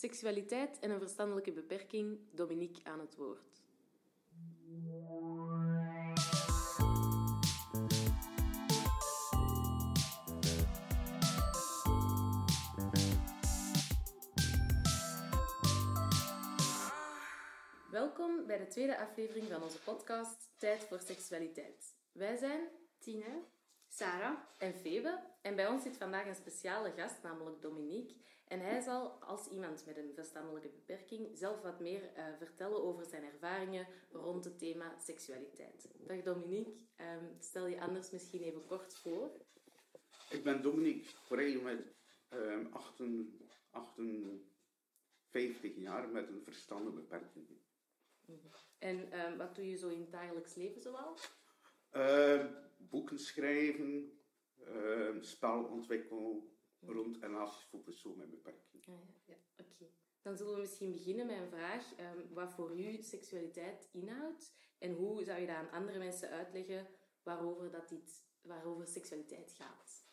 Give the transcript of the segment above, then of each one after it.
Seksualiteit en een verstandelijke beperking, Dominique aan het woord. Welkom bij de tweede aflevering van onze podcast Tijd voor Seksualiteit. Wij zijn Tine, Sarah. en Febe en bij ons zit vandaag een speciale gast, namelijk Dominique. En hij zal als iemand met een verstandelijke beperking zelf wat meer eh, vertellen over zijn ervaringen rond het thema seksualiteit. Dag Dominique, Ehm, stel je anders misschien even kort voor. Ik ben Dominique Correille met ehm 58 58 jaar met een verstandelijke beperking. En ehm, wat doe je zo in het dagelijks leven zoal? Ehm, boeken schrijven, spel ontwikkelen rond relaties voor personen met beperking. Ah, ja, ja. oké. Dan zullen we misschien beginnen met een vraag. ehm, wat voor u seksualiteit inhoudt en hoe zou je dat aan andere mensen uitleggen waarover, dat dit, waarover seksualiteit gaat?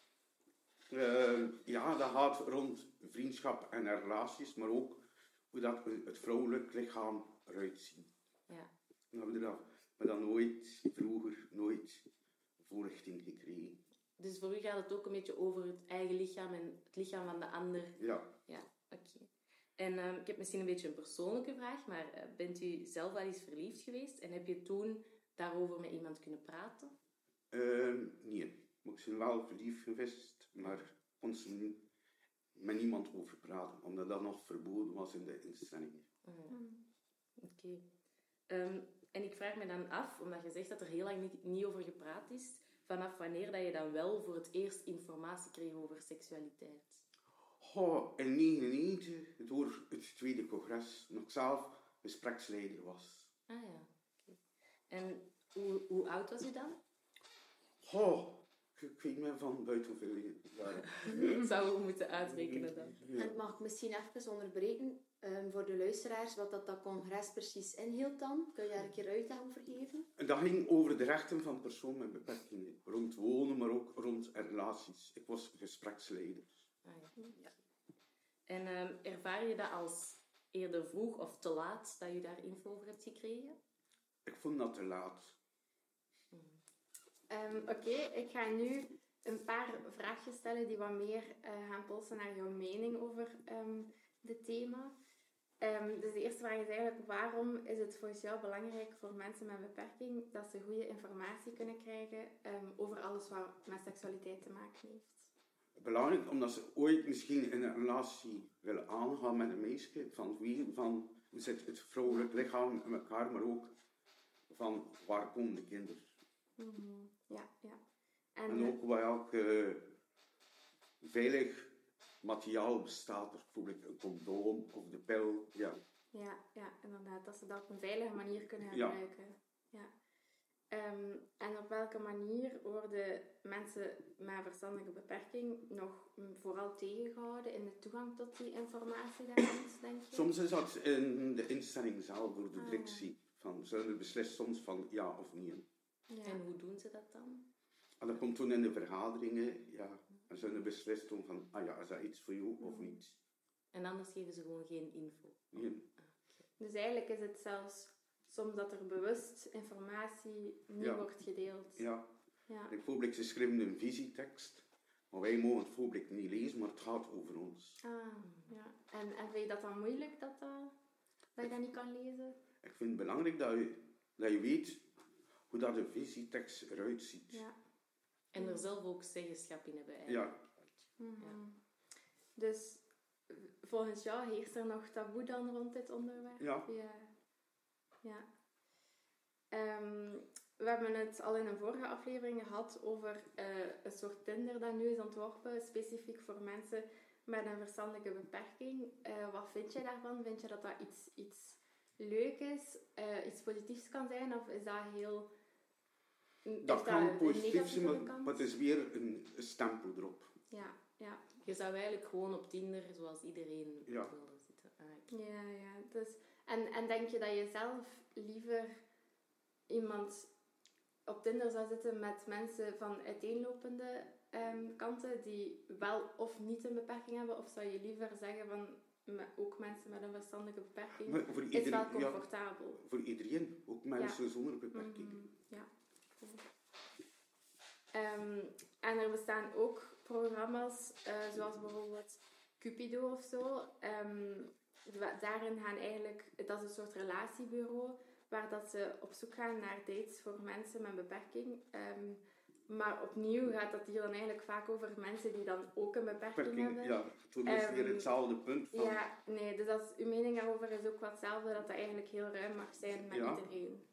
Ehm, ja, dat gaat rond vriendschap en relaties, maar ook hoe dat het vrouwelijk lichaam eruit ziet. Ja. We hebben dat, maar dan nooit, vroeger, nooit voorlichting gekregen. Dus voor u gaat het ook een beetje over het eigen lichaam en het lichaam van de ander. Ja, Ja, oké. En ehm, ik heb misschien een beetje een persoonlijke vraag, maar eh, bent u zelf wel eens verliefd geweest en heb je toen daarover met iemand kunnen praten? Ehm, nee. Ik ben wel verliefd geweest, maar kon ze niet- met niemand over praten, omdat dat nog verboden was in de instellingen. Oké. Ehm, en ik vraag me dan af, omdat je zegt dat er heel lang niet, niet over gepraat is, vanaf wanneer dat je dan wel voor het eerst informatie kreeg over seksualiteit? Oh, in 1999, door het tweede congres, nog ik zelf gespreksleider was. Ah ja, oké. En hoe, hoe oud was u dan? Oh, ik weet me van buiten hoeveel jaren. Zouden we moeten uitrekenen dan? En mag ik misschien even onderbreken ehm, voor de luisteraars wat dat, dat congres precies inhield dan? Kun je daar een keer uitleg over geven? En dat ging over de rechten van personen met beperkingen. Rond wonen, maar ook rond relaties. Ik was gespreksleider. Ah, ja. ja. En ehm, ervaar je dat als eerder vroeg of te laat dat je daar info over hebt gekregen? Ik vond dat te laat. Ehm, Oké, ik ga nu een paar vraagjes stellen die wat meer eh, gaan polsen naar jouw mening over ehm dit thema. Ehm, dus de eerste vraag is eigenlijk, waarom is het volgens jou belangrijk voor mensen met beperking dat ze goede informatie kunnen krijgen ehm, over alles wat met seksualiteit te maken heeft? Belangrijk, omdat ze ooit misschien in een relatie willen aangaan met een meisje. Van wie, van zit het vrouwelijk lichaam in elkaar, maar ook van waar komen de kinderen. Ja, ja. En, En ook welk eh, veilig materiaal bestaat er. Bijvoorbeeld een condoom of de pil. Ja. Ja, ja, inderdaad. Dat ze dat op een veilige manier kunnen gebruiken. Ja. Ehm, en op welke manier worden mensen met verstandelijke beperking nog vooral tegengehouden in de toegang tot die informatie denk je? Soms is dat in de instelling zelf door de directie. Van, ze beslissen soms van ja of nee. Ja. En hoe doen ze dat dan? En dat komt toen in de vergaderingen. Ja, en ze beslist toen van ah ja, is dat iets voor jou of niet. En anders geven ze gewoon geen info. Nee. Dus eigenlijk is het zelfs soms dat er bewust informatie niet Ja. wordt gedeeld. Ja. Ja. Bijvoorbeeld, ze schrijven een visietekst. Maar wij mogen het bijvoorbeeld niet lezen, maar het gaat over ons. Ah, ja. En, en vind je dat dan moeilijk dat, dat, dat je dat niet kan lezen? Ik vind het belangrijk dat je, dat je weet hoe dat een visietekst eruit ziet. Ja. En er zelf ook zeggenschap in hebben eigenlijk. Ja. Dus eh, volgens jou heerst er nog taboe dan rond dit onderwerp? Ja. Ja. ja. Ehm, we hebben het al in een vorige aflevering gehad over eh, een soort Tinder dat nu is ontworpen, specifiek voor mensen met een verstandelijke beperking. Eh, wat vind jij daarvan? Vind je dat dat iets, iets leuk is, eh, iets positiefs kan zijn, of is dat heel... Dat is kan positief zijn, maar, het is weer een stempel erop. Ja, ja. Je zou eigenlijk gewoon op Tinder, zoals iedereen Ja. wilde zitten. Ah. Ja, ja. Dus, en, en denk je dat je zelf liever iemand op Tinder zou zitten met mensen van uiteenlopende ehm, kanten die wel of niet een beperking hebben? Of zou je liever zeggen van ook mensen met een verstandelijke beperking Maar voor is wel iedereen, ja, comfortabel? voor iedereen, ook mensen zonder beperking. Mhm, Ja. Ehm, en er bestaan ook programma's, eh, zoals bijvoorbeeld Cupido of zo. Ehm, daarin gaan eigenlijk, dat is een soort relatiebureau, waar dat ze op zoek gaan naar dates voor mensen met beperking. Ehm, maar opnieuw gaat dat hier dan eigenlijk vaak over mensen die dan ook een beperking, Beperking, hebben. ja, toen is weer hetzelfde punt van, Ja, nee, dus dat is, uw mening daarover is ook wat hetzelfde, dat dat eigenlijk heel ruim mag zijn met Ja. iedereen.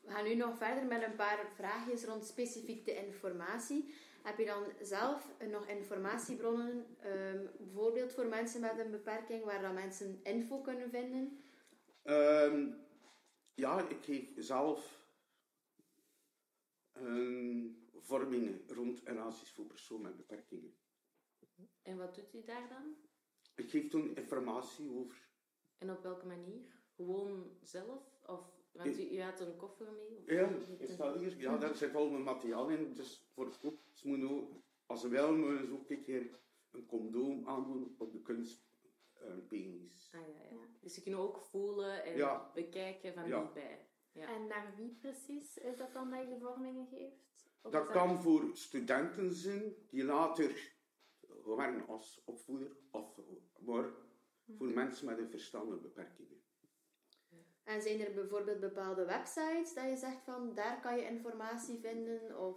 We gaan nu nog verder met een paar vraagjes rond specifiek de informatie. Heb je dan zelf nog informatiebronnen, ehm, bijvoorbeeld voor mensen met een beperking, waar dan mensen info kunnen vinden? Ehm, ja, ik geef zelf ehm, vormingen rond relaties voor personen met beperkingen. En wat doet u daar dan? Ik geef toen informatie over. En op welke manier? Gewoon zelf? Of, want u, u had een koffer mee? Of Ja, is dat hier? Ja, daar zit al mijn materiaal in. Dus voor het koop, ze moeten ook, als ze wel, moeten ze ook een keer een condoom aandoen op de kunstpenis. Ah, ja, ja. Dus je kunt ook voelen en Ja. bekijken van Ja. dichtbij. Ja. En naar wie precies is dat dan dat je de vormingen geeft? Of Dat kan voor studenten zijn die later werken als opvoeder, of maar voor mensen met een verstandelijke beperkingen. En zijn er bijvoorbeeld bepaalde websites dat je zegt van daar kan je informatie vinden? Of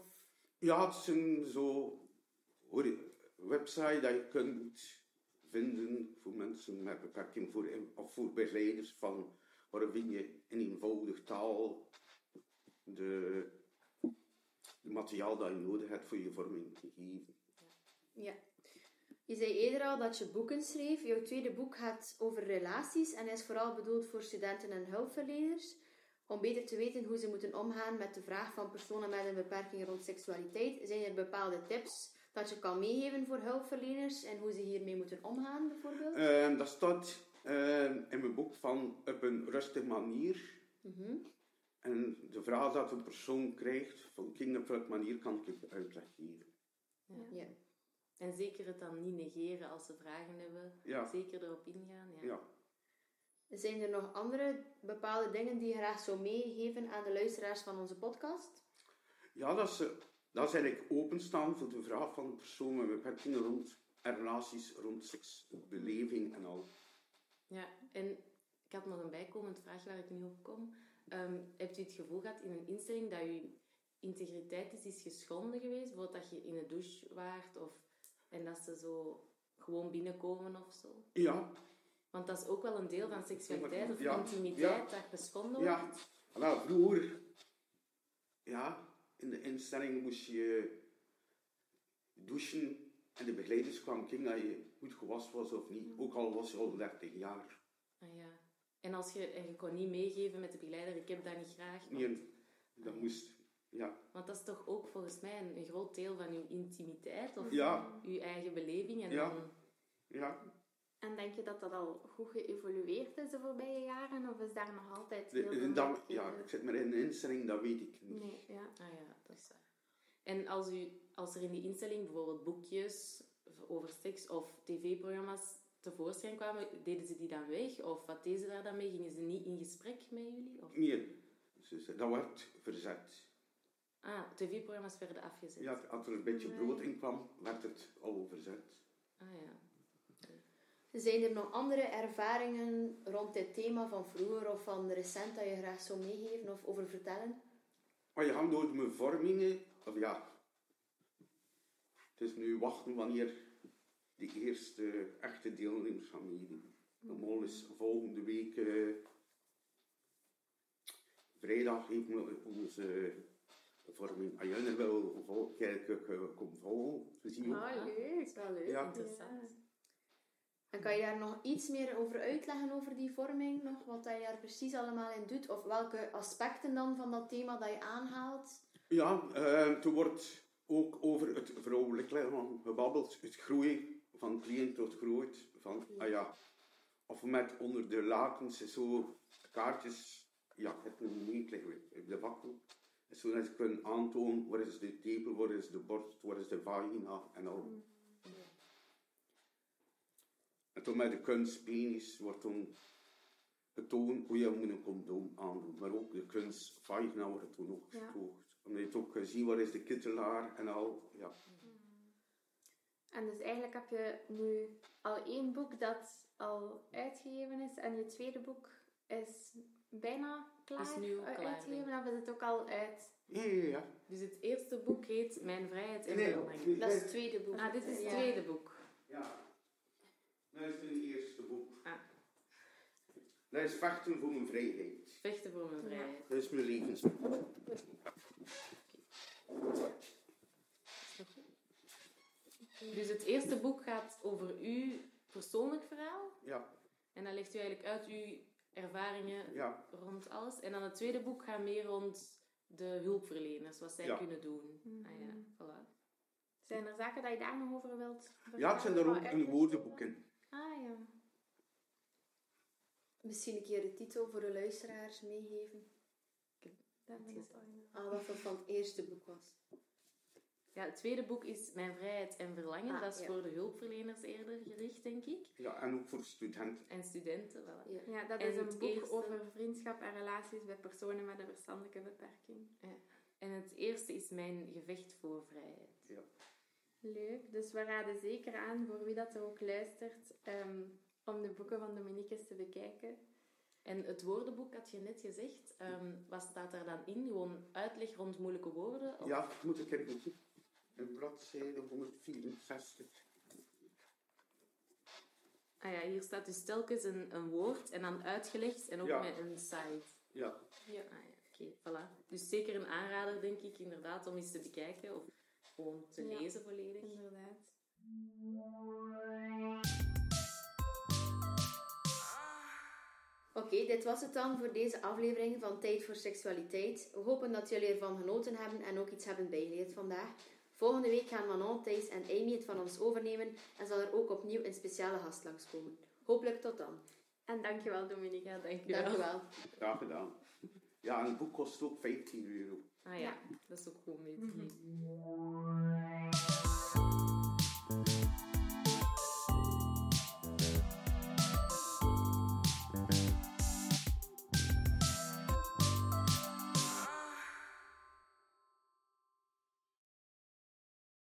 Ja, het zijn zo websites dat je kunt vinden voor mensen met beperking, voor, of voor begeleiders van waar vind je in eenvoudig taal de, de materiaal dat je nodig hebt voor je vorming te geven. ja. Je zei eerder al dat je boeken schreef. Jouw tweede boek gaat over relaties en is vooral bedoeld voor studenten en hulpverleners. Om beter te weten hoe ze moeten omgaan met de vraag van personen met een beperking rond seksualiteit, zijn er bepaalde tips dat je kan meegeven voor hulpverleners en hoe ze hiermee moeten omgaan, bijvoorbeeld? Eh, dat staat eh, in mijn boek van op een rustige manier. Mhm. En de vraag dat een persoon krijgt, van op welke manier kan ik uitleg geven. Ja. En zeker het dan niet negeren als ze vragen hebben. Ja. Zeker erop ingaan. Ja. Ja. Zijn er nog andere bepaalde dingen die je graag zou meegeven aan de luisteraars van onze podcast? Ja, dat is, eh, dat is eigenlijk openstaan voor de vraag van personen met beperkingen rond en relaties rond seksbeleving en al. Ja, en ik had nog een bijkomend vraag waar ik nu op kom. Ehm, hebt u het gevoel gehad in een instelling dat uw integriteit is, is geschonden geweest? Bijvoorbeeld dat je in de douche waart of, en dat ze zo gewoon binnenkomen of zo? Ja, Want dat is ook wel een deel van seksualiteit of Ja, intimiteit ja. dat geschonden ja. wordt. Wel, vroeger, ja, in de instelling moest je douchen en de begeleiders kwamen kijken dat je goed gewassen was of niet. Ook al was je al 30 jaar. Ah, ja. En, als je, en je kon niet meegeven met de begeleider, ik heb dat niet graag. Want, Nee, dat moest, ja. want dat is toch ook volgens mij een, een groot deel van uw intimiteit of Ja. uw eigen beleving. En Ja. dan, Ja, En denk je dat dat al goed geëvolueerd is de voorbije jaren? Of is daar nog altijd veel ja, in? ik zit maar in een instelling, dat weet ik niet. Nee, ja. Ah ja, dat is waar. En als, u, als er in die instelling bijvoorbeeld boekjes over seks of tv-programma's tevoorschijn kwamen, deden ze die dan weg? Of wat deden ze daar dan mee? Gingen ze niet in gesprek met jullie? Of... Nee, dus dat werd verzet. Ah, tv-programma's werden afgezet. Ja, als er een beetje brood in kwam, werd het al verzet. Ah ja. Zijn er nog andere ervaringen rond dit thema van vroeger of van recent dat je graag zou meegeven of over vertellen? Maar je gaat door mijn vormingen, of ja, het is nu wachten wanneer de eerste echte deelnemers gaan meedoen. Normaal is volgende week, eh, vrijdag, heeft onze vorming. Als jij er wil vol- kijken, eh, kom zien ook. Ah, leuk. Wel leuk. Ja. Interessant. En kan je daar nog iets meer over uitleggen over die vorming? Nog wat dat je daar precies allemaal in doet? Of welke aspecten dan van dat thema dat je aanhaalt? Ja, eh, er wordt ook over het vrouwelijk lichaam gebabbeld. Het groeien van klein tot groot. Van, ah ja, of met onder de lakens zo kaartjes ja, ik heb een niet liggen de vakgroep. En zo dat ze kunnen aantonen, waar is de tepel, waar is de borst, waar is de vagina en al. En toen met de kunstpenis wordt toen getoond hoe je moet een condoom aandoen. Maar ook de kunstvagina wordt toen ook Ja. getoogd. Omdat je het ook kan zien, waar is de kittelaar en al. Ja. En dus eigenlijk heb je nu al één boek dat al uitgegeven is en je tweede boek is bijna klaar, Is nu eh, klaar, uitgegeven of is het ook al uit? Ja, ja, ja. Dus het eerste boek heet Mijn Vrijheid en Nee. Dat is het tweede boek. Ah, dit is het Ja. tweede boek. Ja. Dat is het eerste boek. Ah. Dat is vechten voor mijn vrijheid. Vechten voor mijn vrijheid. Dat is mijn levens. Dus het eerste boek gaat over uw persoonlijk verhaal. Ja, En dan legt u eigenlijk uit uw ervaringen ja, rond alles. En dan het tweede boek gaat meer rond de hulpverleners, wat zij Ja. kunnen doen. Mhm. Ah ja, voilà. Zijn er zaken dat je daar nog over wilt ja, het zijn er ook een woordenboek in. Ah ja. Misschien een keer de titel voor de luisteraars meegeven. Dat al in. Ah, wat van het eerste boek was. Ja, het tweede boek is Mijn Vrijheid en Verlangen. Ah, dat is ja. voor de hulpverleners eerder gericht, denk ik. Ja, en ook voor studenten. En studenten, voilà. Ja. Ja, dat En is een boek eerste- over vriendschap en relaties bij personen met een verstandelijke beperking. En het eerste is Mijn Gevecht voor Vrijheid. Ja. Leuk, dus we raden zeker aan voor wie dat er ook luistert ehm, om de boeken van Dominique te bekijken. En het woordenboek had je net gezegd. ehm, wat staat daar dan in? Gewoon uitleg rond moeilijke woorden? Of- Ja, moet ik even bladzijde 164. Ah ja, hier staat dus telkens een, een woord en dan uitgelegd en ook Ja. met een site. Ja, Ja. Ah ja, oké, voilà. Dus zeker een aanrader, denk ik, inderdaad, om eens te bekijken of gewoon te Ja. lezen volledig. Inderdaad. Oké, dit was het dan voor deze aflevering van Tijd voor Seksualiteit. We hopen dat jullie ervan genoten hebben en ook iets hebben bijgeleerd vandaag. Volgende week gaan Manon, Thijs en Amy het van ons overnemen en zal er ook opnieuw een speciale gast langskomen. Hopelijk tot dan. En dankjewel Dominique. Ja, dankjewel. Dank u wel. graag gedaan. Ja, en het boek kost ook 15 euro. Ah ja, dat is ook goed mee te. Mhm.